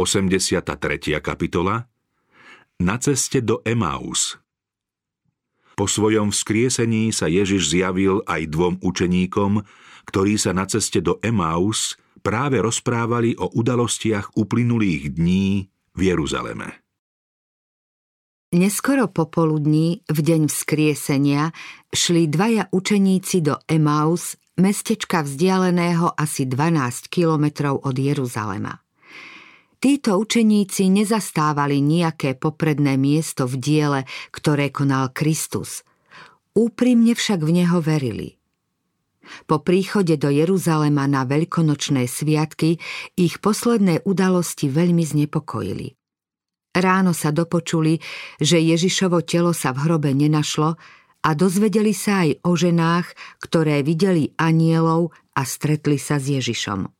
83. kapitola Na ceste do Emaus Po svojom vzkriesení sa Ježiš zjavil aj dvom učeníkom, ktorí sa na ceste do Emaus práve rozprávali o udalostiach uplynulých dní v Jeruzaleme. Neskoro popoludní, v deň vzkriesenia, šli dvaja učeníci do Emaus, mestečka vzdialeného asi 12 kilometrov od Jeruzalema. Títo učeníci nezastávali nejaké popredné miesto v diele, ktoré konal Kristus. Úprimne však v neho verili. Po príchode do Jeruzalema na veľkonočné sviatky ich posledné udalosti veľmi znepokojili. Ráno sa dopočuli, že Ježišovo telo sa v hrobe nenašlo a dozvedeli sa aj o ženách, ktoré videli anielov a stretli sa s Ježišom.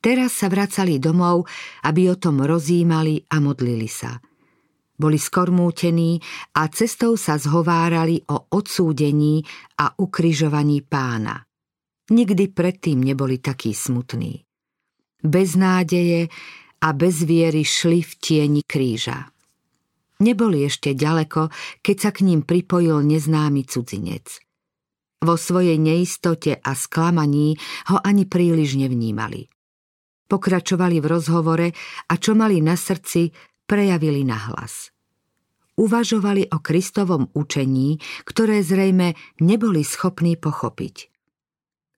Teraz sa vracali domov, aby o tom rozímali a modlili sa. Boli skormútení a cestou sa zhovárali o odsúdení a ukrižovaní pána. Nikdy predtým neboli takí smutní. Bez nádeje a bez viery šli v tieni kríža. Neboli ešte ďaleko, keď sa k ním pripojil neznámy cudzinec. Vo svojej neistote a sklamaní ho ani príliš nevnímali. Pokračovali v rozhovore a čo mali na srdci, prejavili na hlas. Uvažovali o Kristovom učení, ktoré zrejme neboli schopní pochopiť.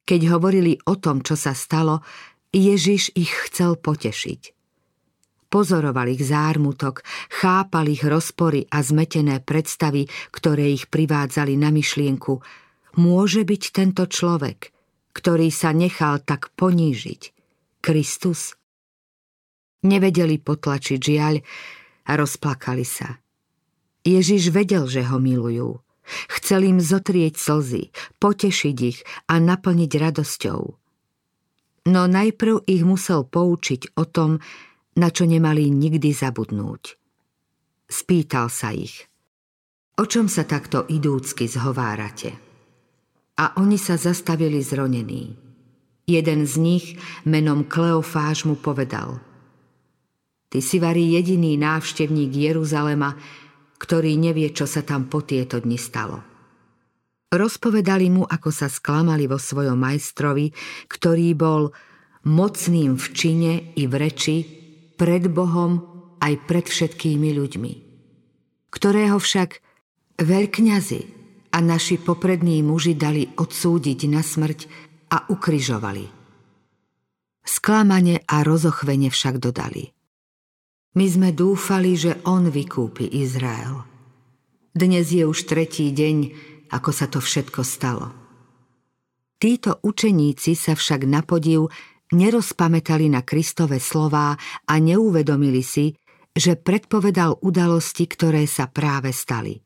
Keď hovorili o tom, čo sa stalo, Ježiš ich chcel potešiť. Pozoroval ich zármutok, chápal ich rozpory a zmetené predstavy, ktoré ich privádzali na myšlienku. Môže byť tento človek, ktorý sa nechal tak ponížiť, Kristus? Nevedeli potlačiť žiaľ a rozplakali sa. Ježiš vedel, že ho milujú. Chcel im zotrieť slzy, potešiť ich a naplniť radosťou. No najprv ich musel poučiť o tom, na čo nemali nikdy zabudnúť. Spýtal sa ich. O čom sa takto idúcky zhovárate? A oni sa zastavili zronení. Jeden z nich menom Kleofáž mu povedal Ty si varí jediný návštevník Jeruzalema, ktorý nevie, čo sa tam po tieto dni stalo. Rozpovedali mu, ako sa sklamali vo svojom majstrovi, ktorý bol mocným v čine i v reči, pred Bohom aj pred všetkými ľuďmi. Ktorého však veľkňazi a naši poprední muži dali odsúdiť na smrť a ukryžovali. Sklamane a rozochvene však dodali. My sme dúfali, že on vykúpi Izrael. Dnes je už tretí deň, ako sa to všetko stalo. Títo učeníci sa však na podiv nerozpamätali na Kristove slová a neuvedomili si, že predpovedal udalosti, ktoré sa práve stali.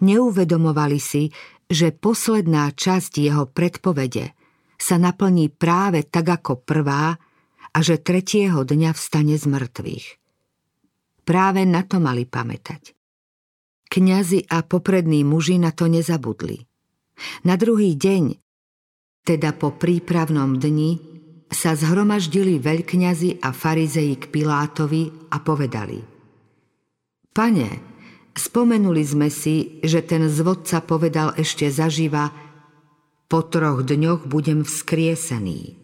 Neuvedomovali si, že posledná časť jeho predpovede – sa naplní práve tak ako prvá a že tretieho dňa vstane z mŕtvych. Práve na to mali pamätať. Kňazi a poprední muži na to nezabudli. Na druhý deň, teda po prípravnom dni, sa zhromaždili veľkňazi a farizeji k Pilátovi a povedali Pane, spomenuli sme si, že ten zvodca povedal ešte zaživa, po troch dňoch budem vzkriesený.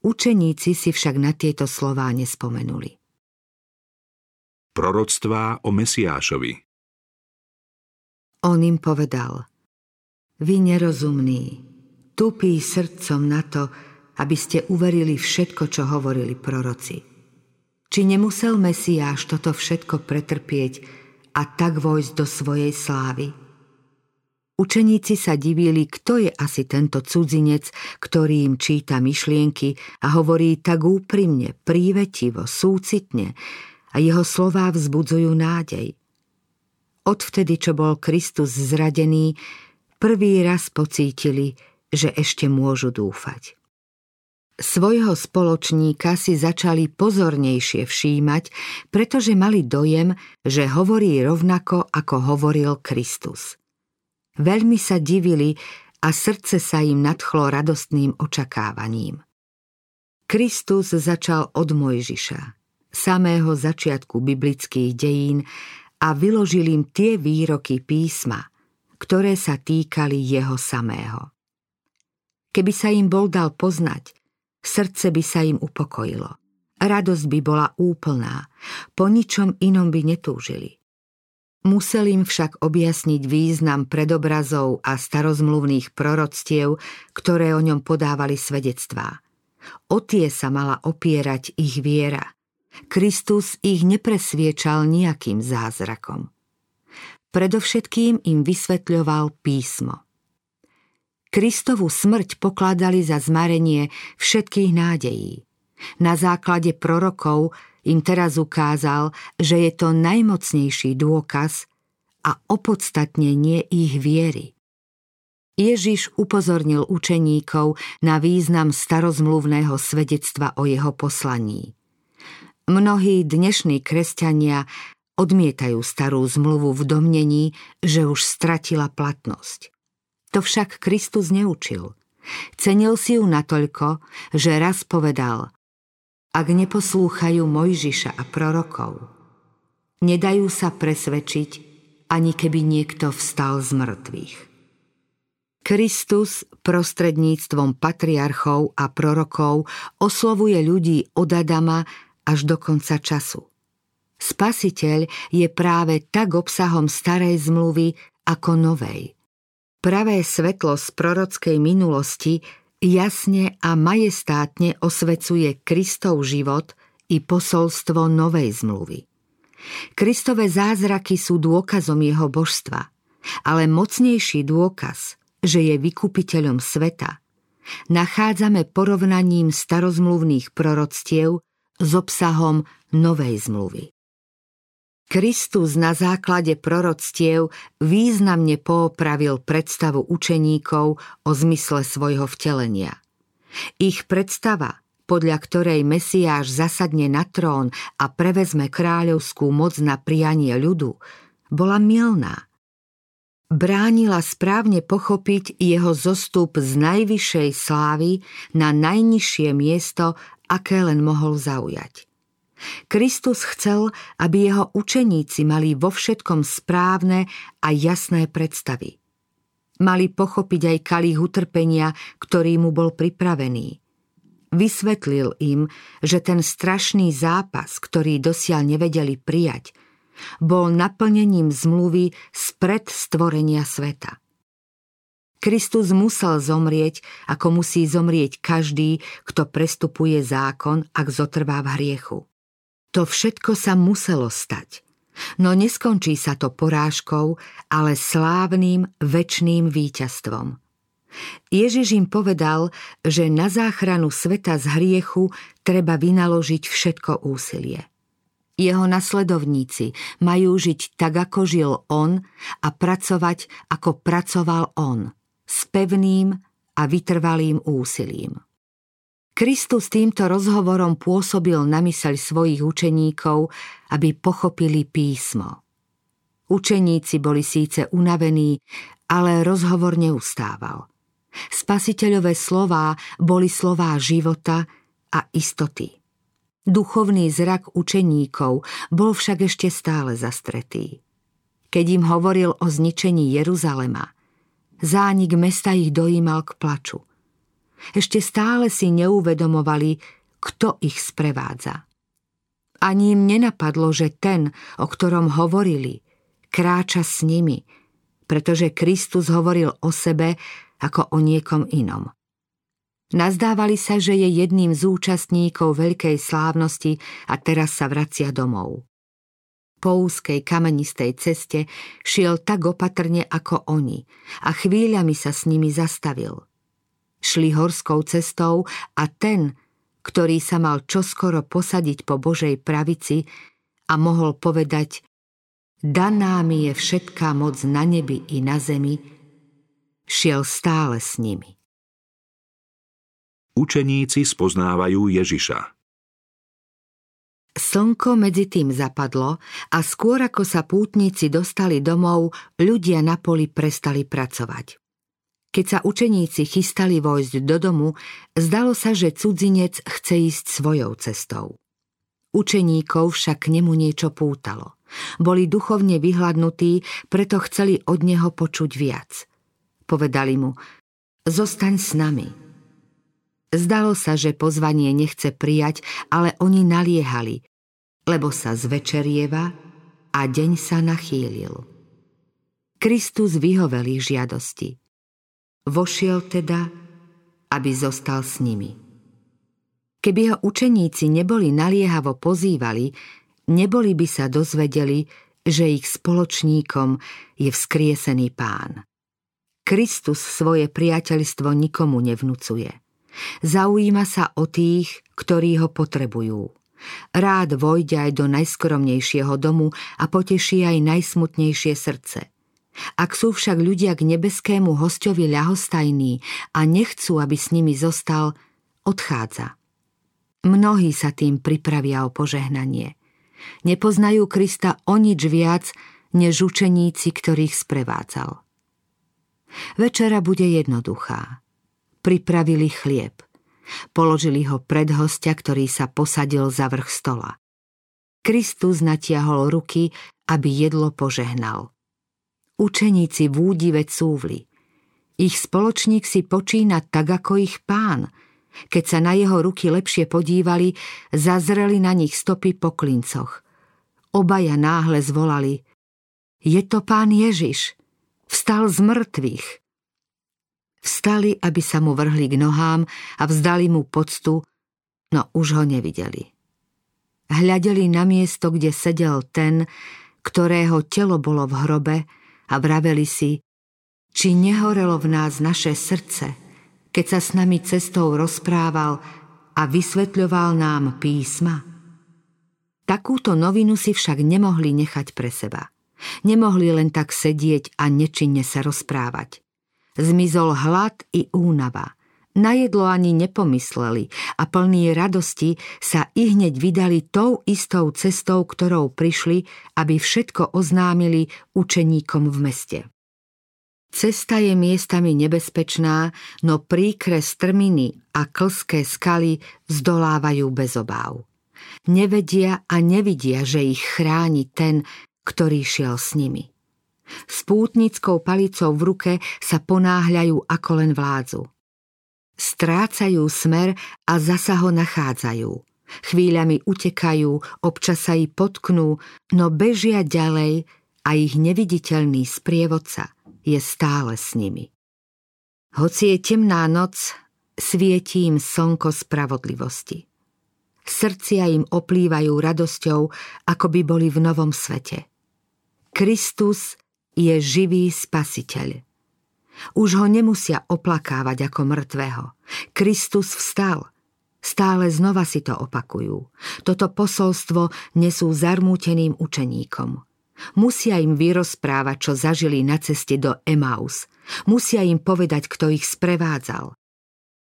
Učeníci si však na tieto slová nespomenuli. Proroctvá o Mesiášovi On im povedal Vy nerozumní, tupí srdcom na to, aby ste uverili všetko, čo hovorili proroci. Či nemusel Mesiáš toto všetko pretrpieť a tak vojsť do svojej slávy? Učeníci sa divili, kto je asi tento cudzinec, ktorý im číta myšlienky a hovorí tak úprimne, prívetivo, súcitne a jeho slová vzbudzujú nádej. Odvtedy, čo bol Kristus zradený, prvý raz pocítili, že ešte môžu dúfať. Svojho spoločníka si začali pozornejšie všímať, pretože mali dojem, že hovorí rovnako, ako hovoril Kristus. Veľmi sa divili a srdce sa im nadchlo radostným očakávaním. Kristus začal od Mojžiša, samého začiatku biblických dejín a vyložil im tie výroky písma, ktoré sa týkali jeho samého. Keby sa im bol dal poznať, srdce by sa im upokojilo. Radosť by bola úplná, po ničom inom by netúžili. Musel im však objasniť význam predobrazov a starozmluvných proroctiev, ktoré o ňom podávali svedectvá. O tie sa mala opierať ich viera. Kristus ich nepresviečal nejakým zázrakom. Predovšetkým im vysvetľoval písmo. Kristovu smrť pokladali za zmarenie všetkých nádejí. Na základe prorokov im teraz ukázal, že je to najmocnejší dôkaz a opodstatnenie ich viery. Ježiš upozornil učeníkov na význam starozmluvného svedectva o jeho poslaní. Mnohí dnešní kresťania odmietajú starú zmluvu v domnení, že už stratila platnosť. To však Kristus neučil. Cenil si ju natoľko, že raz povedal ak neposlúchajú Mojžiša a prorokov. Nedajú sa presvedčiť, ani keby niekto vstal z mŕtvych. Kristus prostredníctvom patriarchov a prorokov oslovuje ľudí od Adama až do konca času. Spasiteľ je práve tak obsahom starej zmluvy ako novej. Pravé svetlo z prorockej minulosti jasne a majestátne osvecuje Kristov život i posolstvo novej zmluvy. Kristové zázraky sú dôkazom jeho božstva, ale mocnejší dôkaz, že je vykupiteľom sveta, nachádzame porovnaním starozmluvných proroctiev s obsahom novej zmluvy. Kristus na základe proroctiev významne poopravil predstavu učeníkov o zmysle svojho vtelenia. Ich predstava, podľa ktorej Mesiáš zasadne na trón a prevezme kráľovskú moc na prianie ľudu, bola milná. Bránila správne pochopiť jeho zostup z najvyššej slávy na najnižšie miesto, aké len mohol zaujať. Kristus chcel, aby jeho učeníci mali vo všetkom správne a jasné predstavy. Mali pochopiť aj kalých utrpenia, ktorý mu bol pripravený. Vysvetlil im, že ten strašný zápas, ktorý dosiaľ nevedeli prijať, bol naplnením zmluvy spred stvorenia sveta. Kristus musel zomrieť, ako musí zomrieť každý, kto prestupuje zákon, ak zotrvá v hriechu. To všetko sa muselo stať. No neskončí sa to porážkou, ale slávnym, väčným víťazstvom. Ježiš im povedal, že na záchranu sveta z hriechu treba vynaložiť všetko úsilie. Jeho nasledovníci majú žiť tak, ako žil on a pracovať, ako pracoval on, s pevným a vytrvalým úsilím. Kristus týmto rozhovorom pôsobil na myseľ svojich učeníkov, aby pochopili písmo. Učeníci boli síce unavení, ale rozhovor neustával. Spasiteľové slová boli slová života a istoty. Duchovný zrak učeníkov bol však ešte stále zastretý. Keď im hovoril o zničení Jeruzalema, zánik mesta ich dojímal k plaču – ešte stále si neuvedomovali, kto ich sprevádza. Ani im nenapadlo, že ten, o ktorom hovorili, kráča s nimi, pretože Kristus hovoril o sebe ako o niekom inom. Nazdávali sa, že je jedným z účastníkov veľkej slávnosti a teraz sa vracia domov. Po úzkej kamenistej ceste šiel tak opatrne ako oni a chvíľami sa s nimi zastavil – šli horskou cestou a ten, ktorý sa mal čoskoro posadiť po Božej pravici a mohol povedať Daná mi je všetká moc na nebi i na zemi, šiel stále s nimi. Učeníci spoznávajú Ježiša. Slnko medzi tým zapadlo a skôr ako sa pútnici dostali domov, ľudia na poli prestali pracovať. Keď sa učeníci chystali vojsť do domu, zdalo sa, že cudzinec chce ísť svojou cestou. Učeníkov však k nemu niečo pútalo. Boli duchovne vyhľadnutí, preto chceli od neho počuť viac. Povedali mu, zostaň s nami. Zdalo sa, že pozvanie nechce prijať, ale oni naliehali, lebo sa zvečerieva a deň sa nachýlil. Kristus vyhovel ich žiadosti. Vošiel teda, aby zostal s nimi. Keby ho učeníci neboli naliehavo pozývali, neboli by sa dozvedeli, že ich spoločníkom je vzkriesený pán. Kristus svoje priateľstvo nikomu nevnúcuje. Zaujíma sa o tých, ktorí ho potrebujú. Rád vojde aj do najskromnejšieho domu a poteší aj najsmutnejšie srdce. Ak sú však ľudia k nebeskému hostovi ľahostajní a nechcú, aby s nimi zostal, odchádza. Mnohí sa tým pripravia o požehnanie. Nepoznajú Krista o nič viac, než učeníci, ktorých sprevádzal. Večera bude jednoduchá. Pripravili chlieb. Položili ho pred hostia, ktorý sa posadil za vrch stola. Kristus natiahol ruky, aby jedlo požehnal. Učeníci v údive cúvli. Ich spoločník si počína tak ako ich pán – keď sa na jeho ruky lepšie podívali, zazreli na nich stopy po klincoch. Obaja náhle zvolali Je to pán Ježiš! Vstal z mŕtvych! Vstali, aby sa mu vrhli k nohám a vzdali mu poctu, no už ho nevideli. Hľadeli na miesto, kde sedel ten, ktorého telo bolo v hrobe a vraveli si, či nehorelo v nás naše srdce, keď sa s nami cestou rozprával a vysvetľoval nám písma? Takúto novinu si však nemohli nechať pre seba. Nemohli len tak sedieť a nečinne sa rozprávať. Zmizol hlad i únava. Na jedlo ani nepomysleli a plní radosti sa i hneď vydali tou istou cestou, ktorou prišli, aby všetko oznámili učeníkom v meste. Cesta je miestami nebezpečná, no príkre strminy a klské skaly zdolávajú bez obáv. Nevedia a nevidia, že ich chráni ten, ktorý šiel s nimi. S pútnickou palicou v ruke sa ponáhľajú ako len vládzu. Strácajú smer a zasa ho nachádzajú. Chvíľami utekajú, občas sa i potknú, no bežia ďalej a ich neviditeľný sprievodca – je stále s nimi. Hoci je temná noc, svietí im slnko spravodlivosti. Srdcia im oplývajú radosťou, ako by boli v novom svete. Kristus je živý spasiteľ. Už ho nemusia oplakávať ako mŕtvého. Kristus vstal. Stále znova si to opakujú. Toto posolstvo nesú zarmúteným učeníkom. Musia im vyrozprávať, čo zažili na ceste do Emaus. Musia im povedať, kto ich sprevádzal.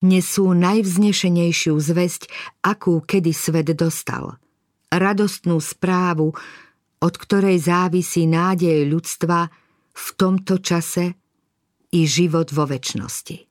Nesú najvznešenejšiu zväzť, akú kedy svet dostal. Radostnú správu, od ktorej závisí nádej ľudstva v tomto čase i život vo väčšnosti.